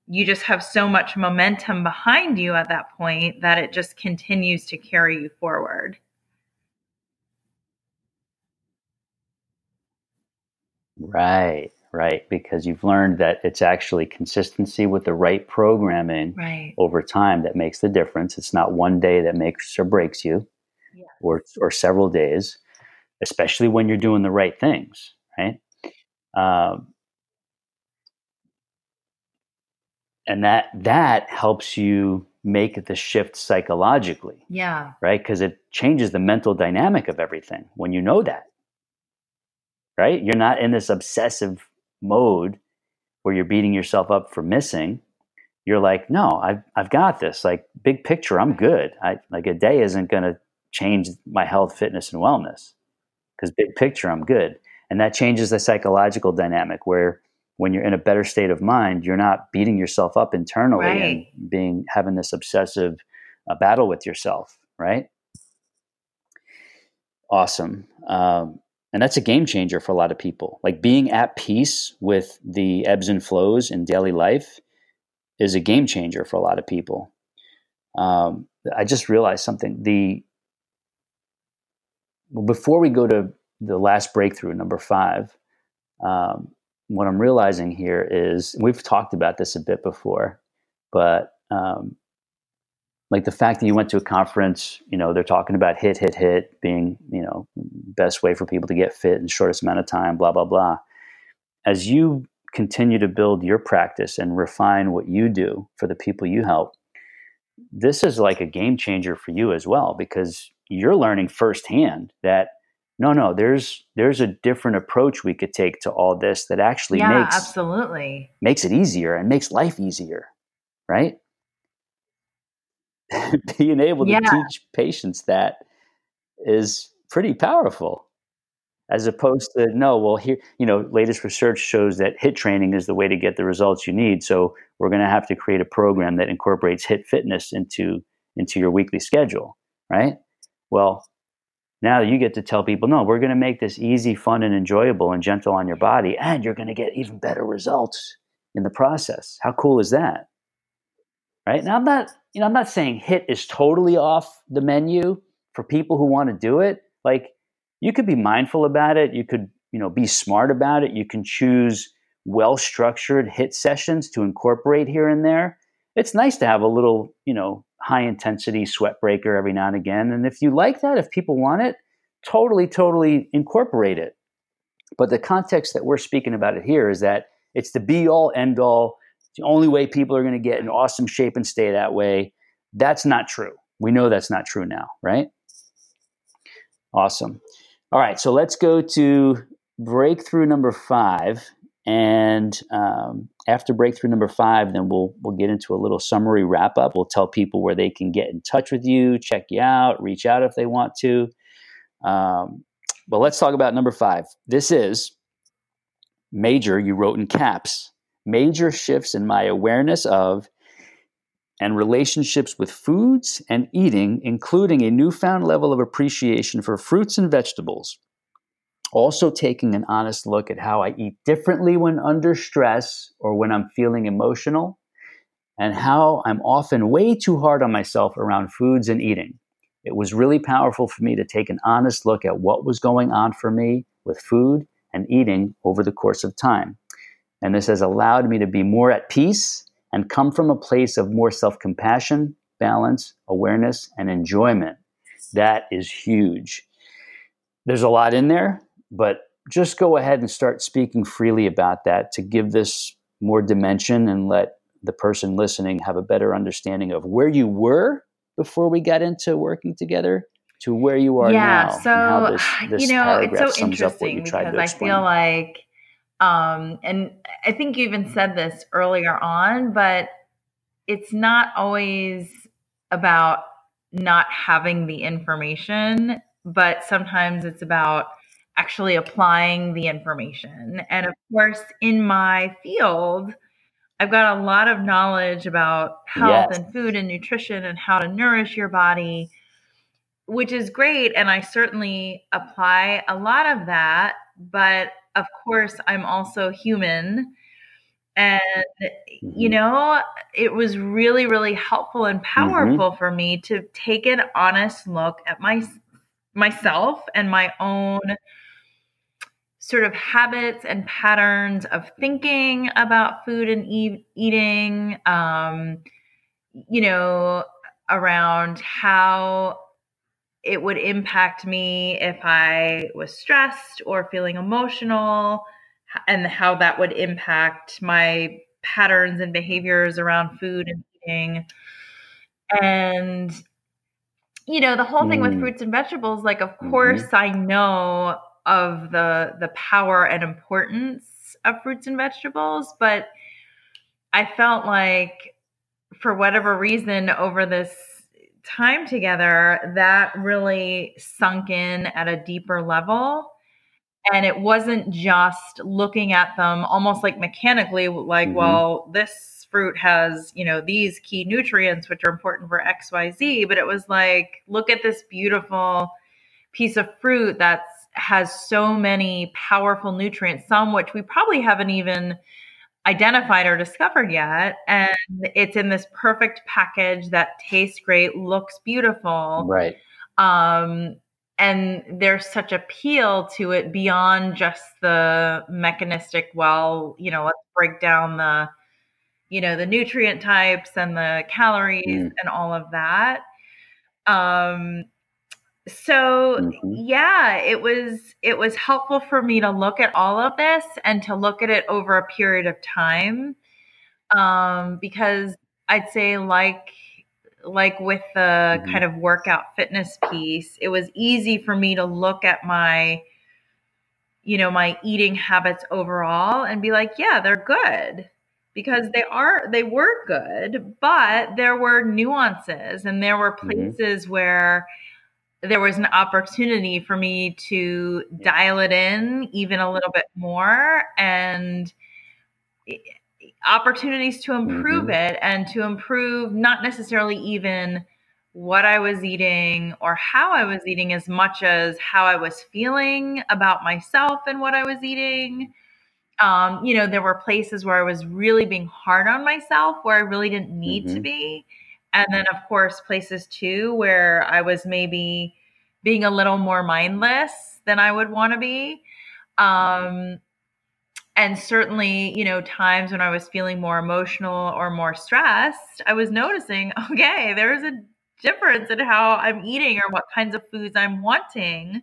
you just have so much momentum behind you at that point that it just continues to carry you forward Right, right. Because you've learned that it's actually consistency with the right programming right over time that makes the difference. It's not one day that makes or breaks you, Yeah. or or several days, especially when you're doing the right things, right? Um, and that that helps you make the shift psychologically, yeah right? Because it changes the mental dynamic of everything when you know that, right? You're not in this obsessive mode where you're beating yourself up for missing. You're like, no, I've, I've got this. Like, big picture, I'm good. I, like, a day isn't going to change my health, fitness, and wellness because big picture, I'm good. And that changes the psychological dynamic where when you're in a better state of mind, you're not beating yourself up internally Right. and being having this obsessive uh, battle with yourself, right? Awesome. Um, and that's a game changer for a lot of people. Like being at peace with the ebbs and flows in daily life is a game changer for a lot of people. Um, I just realized something. The well, before we go to the last breakthrough, number five, um, what I'm realizing here is we've talked about this a bit before, but um, like the fact that you went to a conference, you know, they're talking about HIIT, HIIT, HIIT being, you know, best way for people to get fit in shortest amount of time, blah, blah, blah. As you continue to build your practice and refine what you do for the people you help, this is like a game changer for you as well because you're learning firsthand that no no there's there's a different approach we could take to all this that actually yeah, makes absolutely. makes it easier and makes life easier right? Being able to Yeah. teach patients that is pretty powerful as opposed to no well here you know latest research shows that HIIT training is the way to get the results you need so we're going to have to create a program that incorporates HIIT fitness into into your weekly schedule right? Well now you get to tell people no we're going to make this easy fun and enjoyable and gentle on your body and you're going to get even better results in the process. How cool is that? Right? Now i'm not you know i'm not saying HIIT is totally off the menu for people who want to do it. Like you could be mindful about it. You could you know be smart about it. You can choose well structured HIIT sessions to incorporate here and there. It's nice to have a little you know high intensity sweat breaker every now and again. And if you like that if people want it totally totally incorporate it. But the context that we're speaking about it here is that it's the be all end all it's the only way people are going to get in awesome shape and stay that way. That's not true. We know that's not true now right? Awesome. All right so let's go to breakthrough number five and um, after breakthrough number five then we'll we'll get into a little summary wrap up we'll tell people where they can get in touch with you check you out reach out if they want to. Um, but let's talk about number five. This is major you wrote in caps major shifts in my awareness of and relationships with foods and eating, including a newfound level of appreciation for fruits and vegetables. Also, taking an honest look at how I eat differently when under stress or when I'm feeling emotional, and how I'm often way too hard on myself around foods and eating. It was really powerful for me to take an honest look at what was going on for me with food and eating over the course of time. And this has allowed me to be more at peace and come from a place of more self compassion, balance, awareness, and enjoyment. That is huge. There's a lot in there, but just go ahead and start speaking freely about that to give this more dimension and let the person listening have a better understanding of where you were before we got into working together to where you are yeah now. so this, this you know it's so sums up what you interesting because to i feel like um and i think you even said this earlier on but it's not always about not having the information but sometimes it's about actually applying the information and of course in my field i've got a lot of knowledge about health Yes. and food and nutrition and how to nourish your body which is great and i certainly apply a lot of that but of course i'm also human and you Mhm. know it was really really helpful and Mm-hmm. powerful for me to take an honest look at my myself and my own sort of habits and patterns of thinking about food and eat, eating um you know around how it would impact me if I was stressed or feeling emotional, and how that would impact my patterns and behaviors around food and eating. And, you know, the whole thing with Mm. fruits and vegetables, like, of Mhm. course, I know of the the power and importance of fruits and vegetables, but I felt like for whatever reason over this time together that really sunk in at a deeper level and it wasn't just looking at them almost like mechanically like Mhm. well this fruit has you know these key nutrients which are important for xyz but it was like look at this beautiful piece of fruit that has so many powerful nutrients some which we probably haven't even identified or discovered yet and it's in this perfect package that tastes great looks beautiful Right. um and there's such appeal to it beyond just the mechanistic well you know let's break down the you know the nutrient types and the calories mm. and all of that um so mm-hmm. yeah it was it was helpful for me to look at all of this and to look at it over a period of time um because i'd say like like with the mm-hmm. kind of workout fitness piece, it was easy for me to look at my, you know, my eating habits overall and be like, yeah, they're good because they are, they were good, but there were nuances and there were mm-hmm. places mm-hmm. where there was an opportunity for me to dial it in even a little bit more and opportunities to improve mm-hmm. it and to improve not necessarily even what I was eating or how I was eating as much as how I was feeling about myself and what I was eating. Um, you know, there were places where I was really being hard on myself where I really didn't need mm-hmm. to be. And then, of course, places too where I was maybe being a little more mindless than I would want to be. Um, and certainly you know times when i was feeling more emotional or more stressed i was noticing okay there's a difference in how i'm eating or what kinds of foods i'm wanting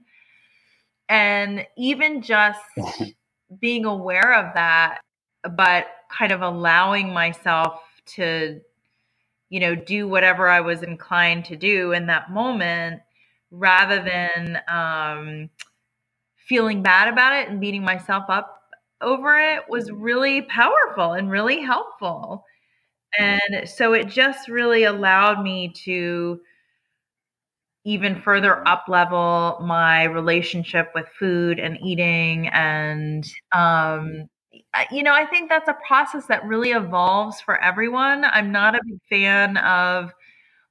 and even just being aware of that but kind of allowing myself to you know do whatever i was inclined to do in that moment rather than um, feeling bad about it and beating myself up over it was really powerful and really helpful. And so it just really allowed me to even further up level my relationship with food and eating and um, you know i think that's a process that really evolves for everyone i'm not a big fan of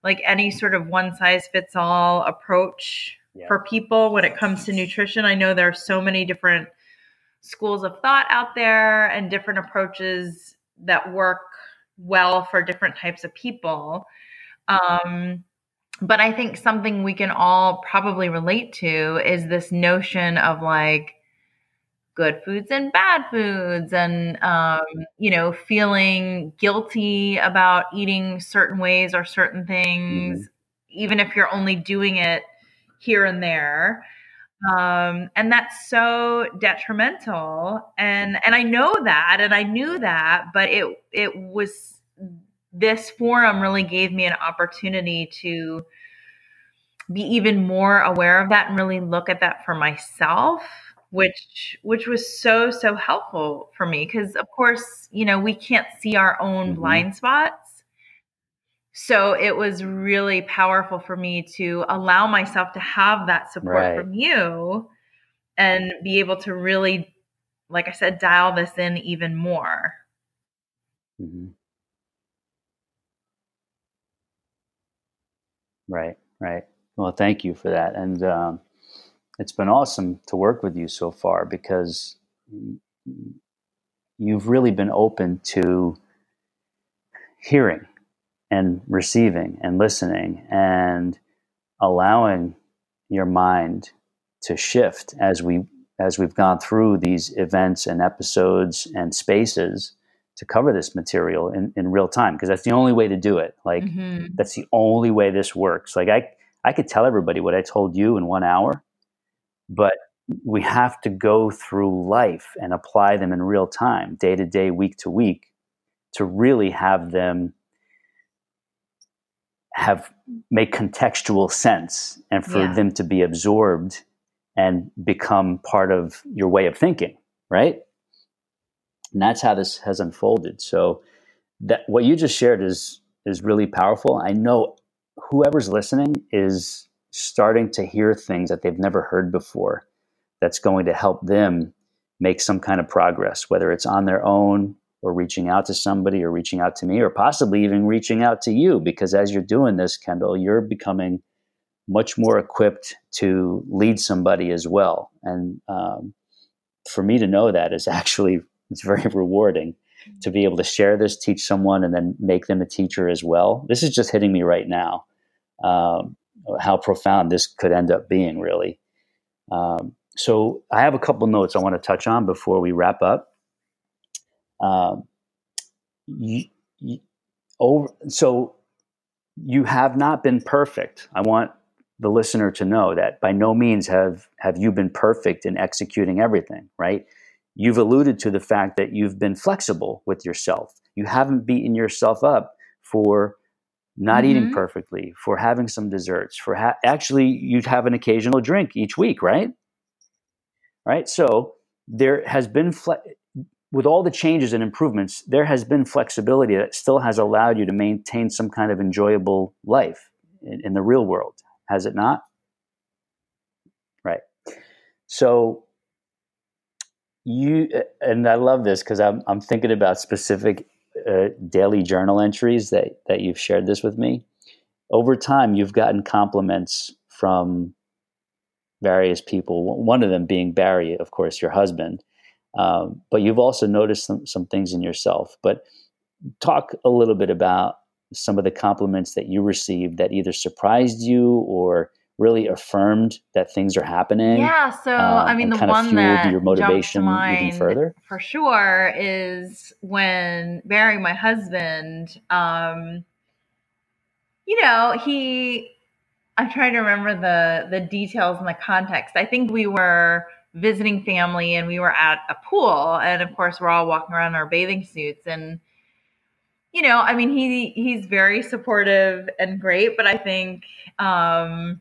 like any sort of one size fits all approach yeah. for people when it comes to nutrition i know there are so many different schools of thought out there and different approaches that work well for different types of people. Um, but I think something we can all probably relate to is this notion of like good foods and bad foods, and um, you know, feeling guilty about eating certain ways or certain things, mm-hmm. even if you're only doing it here and there. Um, and that's so detrimental. And and i know that and i knew that but it it was this forum really gave me an opportunity to be even more aware of that and really look at that for myself which which was so so helpful for me because of course you know we can't see our own mm-hmm. blind spots so it was really powerful for me to allow myself to have that support right. from you and be able to really like i said dial this in even more mm-hmm. right right well thank you for that and um, it's been awesome to work with you so far because you've really been open to hearing and receiving and listening and allowing your mind to shift as we as we've gone through these events and episodes and spaces to cover this material in, in real time because that's the only way to do it. Like mm-hmm. that's the only way this works. Like i i could tell everybody what i told you in one hour but we have to go through life and apply them in real time day to day week to week to really have them have make contextual sense and for yeah. them to be absorbed and become part of your way of thinking right? And that's how this has unfolded. So that what you just shared is is really powerful. I know whoever's listening is starting to hear things that they've never heard before that's going to help them make some kind of progress whether it's on their own or reaching out to somebody or reaching out to me or possibly even reaching out to you. Because as you're doing this kendall you're becoming much more equipped to lead somebody as well. And um, for me to know that is actually it's very rewarding to be able to share this teach someone and then make them a teacher as well. This is just hitting me right now. Um, how profound this could end up being, really. Um, so I have a couple notes I want to touch on before we wrap up. Um, you, you, over, so you have not been perfect. I want the listener to know that by no means have have you been perfect in executing everything, right? You've alluded to the fact that you've been flexible with yourself. You haven't beaten yourself up for not mm-hmm. eating perfectly, for having some desserts, for ha- actually you'd have an occasional drink each week, right? Right? So there has been fle- with all the changes and improvements, there has been flexibility that still has allowed you to maintain some kind of enjoyable life in, in the real world, has it not? Right. So you and I love this because I'm I'm thinking about specific uh, daily journal entries that that you've shared this with me. Over time, you've gotten compliments from various people. One of them being Barry, of course, your husband, um, but you've also noticed some, some things in yourself. But talk a little bit about some of the compliments that you received that either surprised you or really affirmed that things are happening. Yeah. So um, I mean, the one that your motivation even further for sure is when Barry, my husband, um, you know, he. I'm trying to remember the the details and the context. I think we were visiting family and we were at a pool and of course we're all walking around in our bathing suits and you know i mean he he's very supportive and great but i think um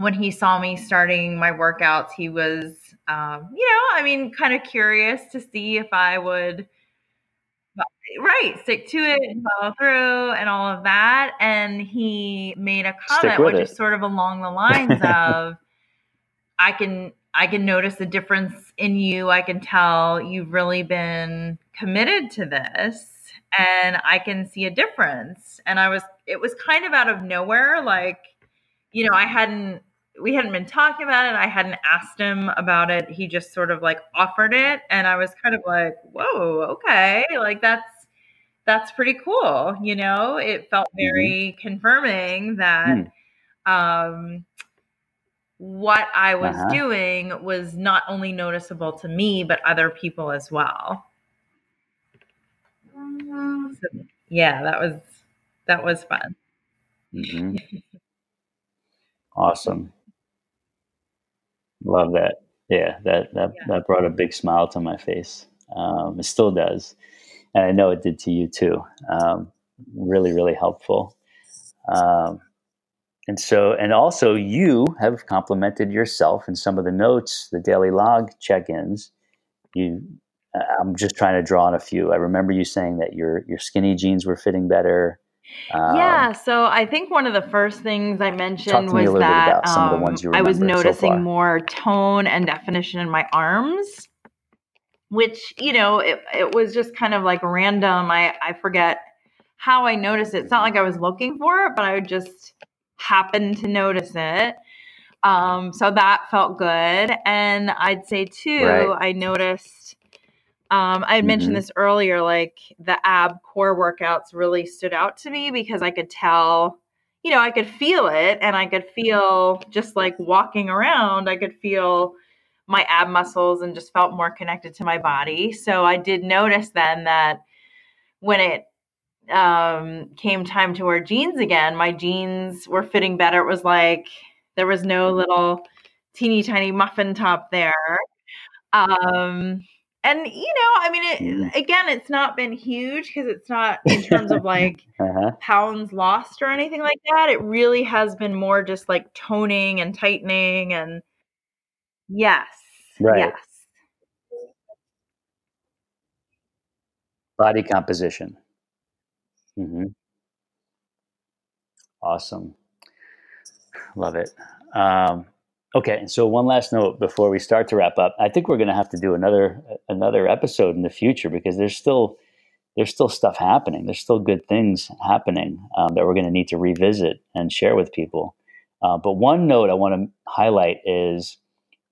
when he saw me starting my workouts he was um you know i mean kind of curious to see if i would right stick to it and follow through and all of that and he made a comment which it. is sort of along the lines of i can I can notice a difference in you. I can tell you've really been committed to this and I can see a difference. And I was, it was kind of out of nowhere. Like, you know, I hadn't, we hadn't been talking about it. I hadn't asked him about it. He just sort of like offered it. And I was kind of like, whoa, okay. Like, that's, that's pretty cool. You know, it felt mm-hmm. very mm-hmm. confirming that, mm. um, what I was uh-huh. doing was not only noticeable to me, but other people as well. So, yeah, that was that was fun. Mm-hmm. awesome. Love that. Yeah, that that yeah. that brought a big smile to my face. Um, it still does, and I know it did to you too. Um, really, really helpful. Um, and so, and also, you have complimented yourself in some of the notes, the daily log check-ins. You, I'm just trying to draw on a few. I remember you saying that your your skinny jeans were fitting better. Um, yeah, so I think one of the first things I mentioned was that um, I was noticing so more tone and definition in my arms, which you know it, it was just kind of like random. I I forget how I noticed it. It's not like I was looking for it, but I just happened to notice it. Um, so that felt good. And I'd say too, right. I noticed um, I had mentioned mm-hmm. this earlier, like the ab core workouts really stood out to me because I could tell, you know, I could feel it and I could feel just like walking around, I could feel my ab muscles and just felt more connected to my body. So I did notice then that when it um, came time to wear jeans again, my jeans were fitting better. It was like there was no little teeny tiny muffin top there. Um, and you know, I mean, it, again, it's not been huge because it's not in terms of like uh-huh. pounds lost or anything like that. It really has been more just like toning and tightening and yes, right. yes. Body composition. Mm-hmm. Awesome. Love it. Um, okay, so one last note before we start to wrap up. I think we're going to have to do another another episode in the future because there's still there's still stuff happening. There's still good things happening um, that we're going to need to revisit and share with people. Uh, but one note I want to highlight is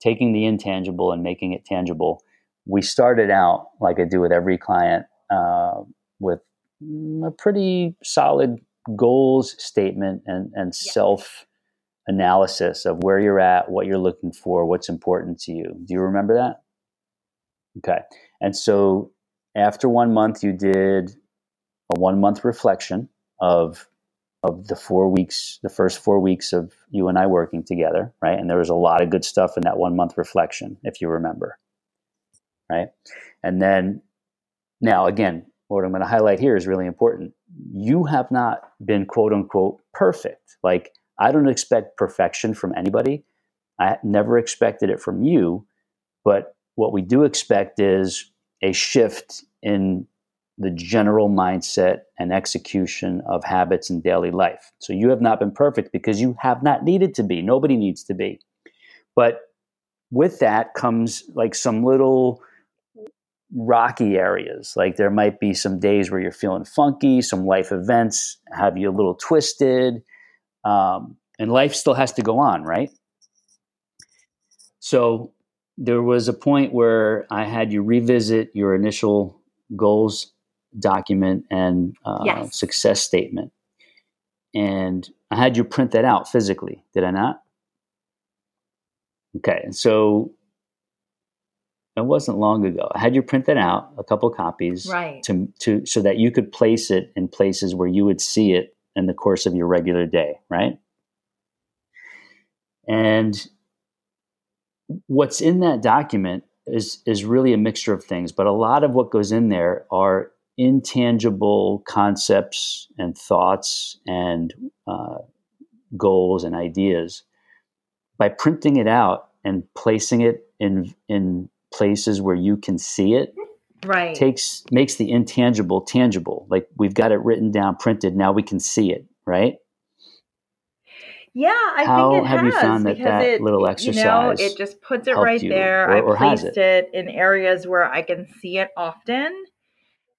taking the intangible and making it tangible. We started out like I do with every client uh, with a pretty solid goals statement and, and yeah. self analysis of where you're at, what you're looking for, what's important to you. Do you remember that? Okay. And so after one month, you did a one month reflection of of the four weeks, the first four weeks of you and I working together, right? And there was a lot of good stuff in that one month reflection, if you remember, right? And then now, again, what I'm going to highlight here is really important. You have not been quote unquote perfect. Like, I don't expect perfection from anybody. I never expected it from you. But what we do expect is a shift in the general mindset and execution of habits in daily life. So you have not been perfect because you have not needed to be. Nobody needs to be. But with that comes like some little rocky areas. Like there might be some days where you're feeling funky, some life events have you a little twisted, um, and life still has to go on, right? So there was a point where I had you revisit your initial goals document and uh, yes. success statement. And I had you print that out physically, did I not? Okay, and so it wasn't long ago. I had you print that out, a couple copies, right? To to so that you could place it in places where you would see it in the course of your regular day, right? And what's in that document is is really a mixture of things, but a lot of what goes in there are intangible concepts and thoughts and uh, goals and ideas by printing it out and placing it in in places where you can see it right takes makes the intangible tangible like we've got it written down printed now we can see it right yeah, I How think it have has, you found that that it, little exercise? You know, it just puts it right there. Or, or I placed it? it in areas where I can see it often.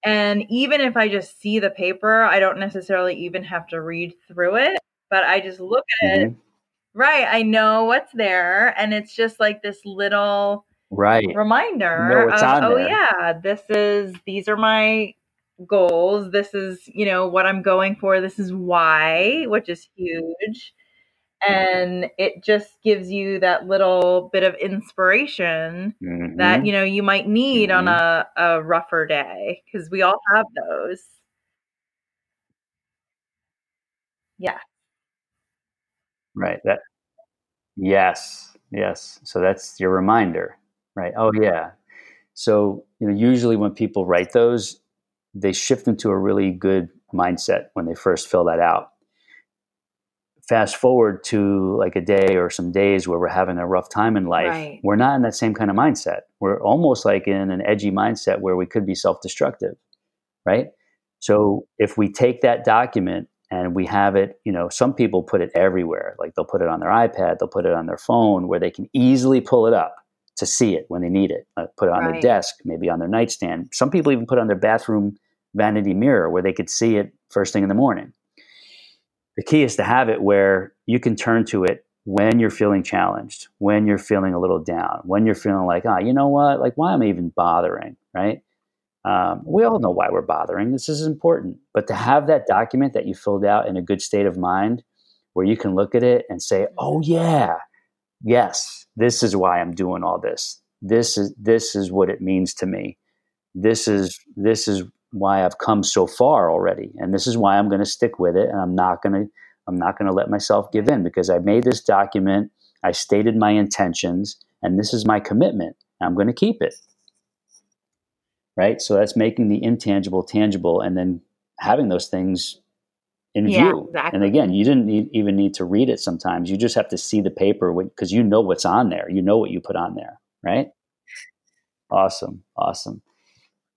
And even if I just see the paper, I don't necessarily even have to read through it, but I just look at mm-hmm. it. Right. I know what's there. And it's just like this little right reminder of, oh, yeah, this is, these are my goals. This is, you know, what I'm going for. This is why, which is huge and it just gives you that little bit of inspiration mm-hmm. that you know you might need mm-hmm. on a, a rougher day because we all have those yeah right that yes yes so that's your reminder right oh yeah so you know usually when people write those they shift into a really good mindset when they first fill that out fast forward to like a day or some days where we're having a rough time in life, right. we're not in that same kind of mindset. We're almost like in an edgy mindset where we could be self destructive, right? So if we take that document and we have it, you know, some people put it everywhere. Like they'll put it on their iPad, they'll put it on their phone where they can easily pull it up to see it when they need it. Uh, put it on right. their desk, maybe on their nightstand. Some people even put it on their bathroom vanity mirror where they could see it first thing in the morning the key is to have it where you can turn to it when you're feeling challenged, when you're feeling a little down, when you're feeling like, ah, oh, you know what? Like, why am I even bothering? Right? Um, we all know why we're bothering. This is important. But to have that document that you filled out in a good state of mind where you can look at it and say, oh, yeah, yes, this is why I'm doing all this. This is this is what it means to me. This is this is why I've come so far already, and this is why I'm going to stick with it, and I'm not going to I'm not going to let myself give in because I made this document, I stated my intentions, and this is my commitment. I'm going to keep it. Right? So that's making the intangible tangible and then having those things in yeah, view. Exactly. And again, you didn't need, even need to read it sometimes. You just have to see the paper because you know what's on there. You know what you put on there, right? Awesome. Awesome.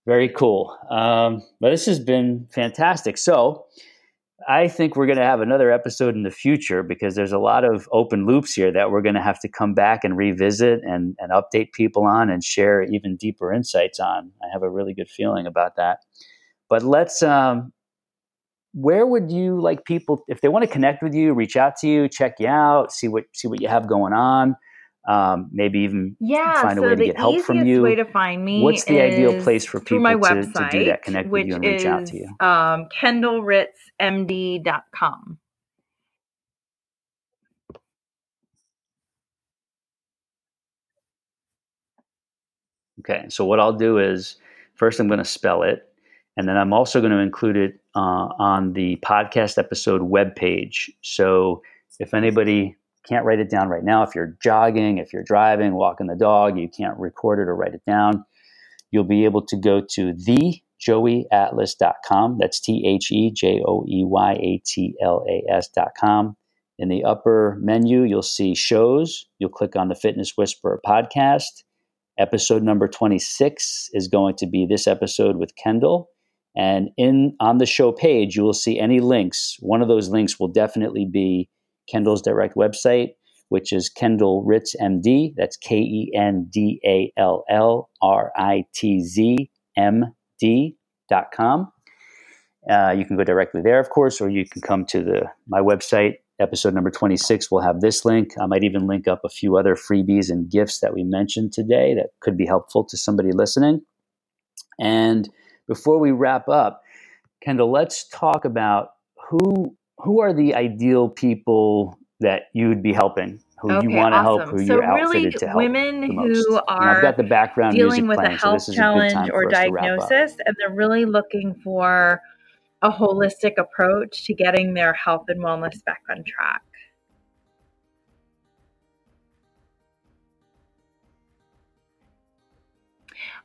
Very cool. Um, but this has been fantastic. So I think we're going to have another episode in the future because there's a lot of open loops here that we're going to have to come back and revisit and, and update people on and share even deeper insights on. I have a really good feeling about that. But let's, um, where would you like people if they want to connect with you reach out to you check you out see what see what you have going on um, maybe even yeah, find so a way to get help from you? way to find me what's the ideal place for people my website, to, to do that connect with you and reach is, out to you? um, kendallritzmd.com okay so what i'll do is first i'm going to spell it and then I'm also going to include it uh, on the podcast episode webpage. So if anybody can't write it down right now, if you're jogging, if you're driving, walking the dog, you can't record it or write it down, you'll be able to go to thejoeyatlas.com. That's T H E J O E Y A T L A S.com. In the upper menu, you'll see shows. You'll click on the Fitness Whisperer podcast. Episode number 26 is going to be this episode with Kendall. And in on the show page, you will see any links. One of those links will definitely be Kendall's direct website, which is Kendall Ritz MD. That's K E N D A L L R I T Z M D dot com. Uh, you can go directly there, of course, or you can come to the my website. Episode number 26 will have this link. I might even link up a few other freebies and gifts that we mentioned today that could be helpful to somebody listening. And before we wrap up, Kendall, let's talk about who who are the ideal people that you would be helping, who Okay, you want to help, who So you're really, outfitted to help. women the who are I've got the background dealing music with a so health is a good time challenge for or us to wrap up. diagnosis, and they're really looking for a holistic approach to getting their health and wellness back on track.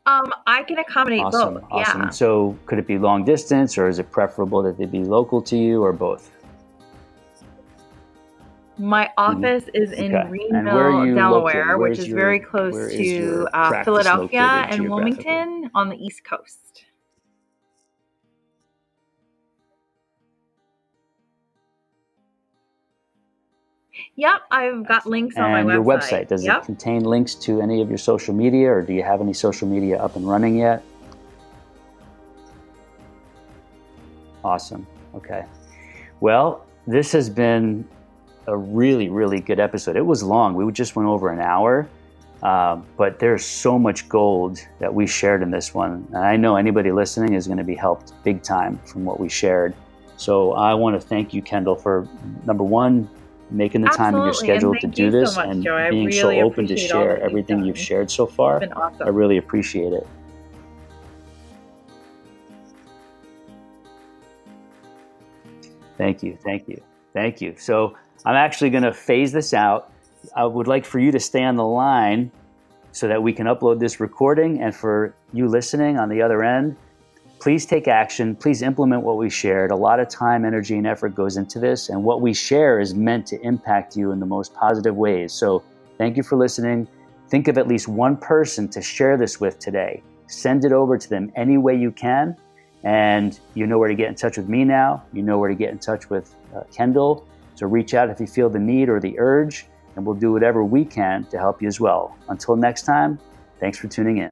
Um, I can accommodate Awesome, both. awesome. Yeah. So, could it be long distance, or is it preferable that they be local to you, or both? My office is in Okay. Greenville, Delaware, which is your- very close to uh, Philadelphia and? Wilmington on the East Coast. Yep, I've got links on my and website. your website does yep. it contain links to any of your social media, or do you have any social media up and running yet? Awesome. Okay. Well, this has been a really, really good episode. It was long. We just went over an hour, uh, but there's so much gold that we shared in this one. And I know anybody listening is going to be helped big time from what we shared. So I want to thank you, Kendall, for number one, making the time in your schedule to do you so this much, and Joe. Being so open to share that you've everything you've shared so far. Awesome. I really appreciate it. Thank you, thank you, thank you. So I'm actually going to phase this out. I would like for you to stay on the line so that we can upload this recording, and for you listening on the other end, please take action. Please implement what we shared. A lot of time, energy, and effort goes into this, and what we share is meant to impact you in the most positive ways. So thank you for listening. Think of at least one person to share this with today. Send it over to them any way you can. And you know where to get in touch with me now. You know where to get in touch with uh, Kendall. So reach out if you feel the need or the urge, and we'll do whatever we can to help you as well. Until next time, thanks for tuning in.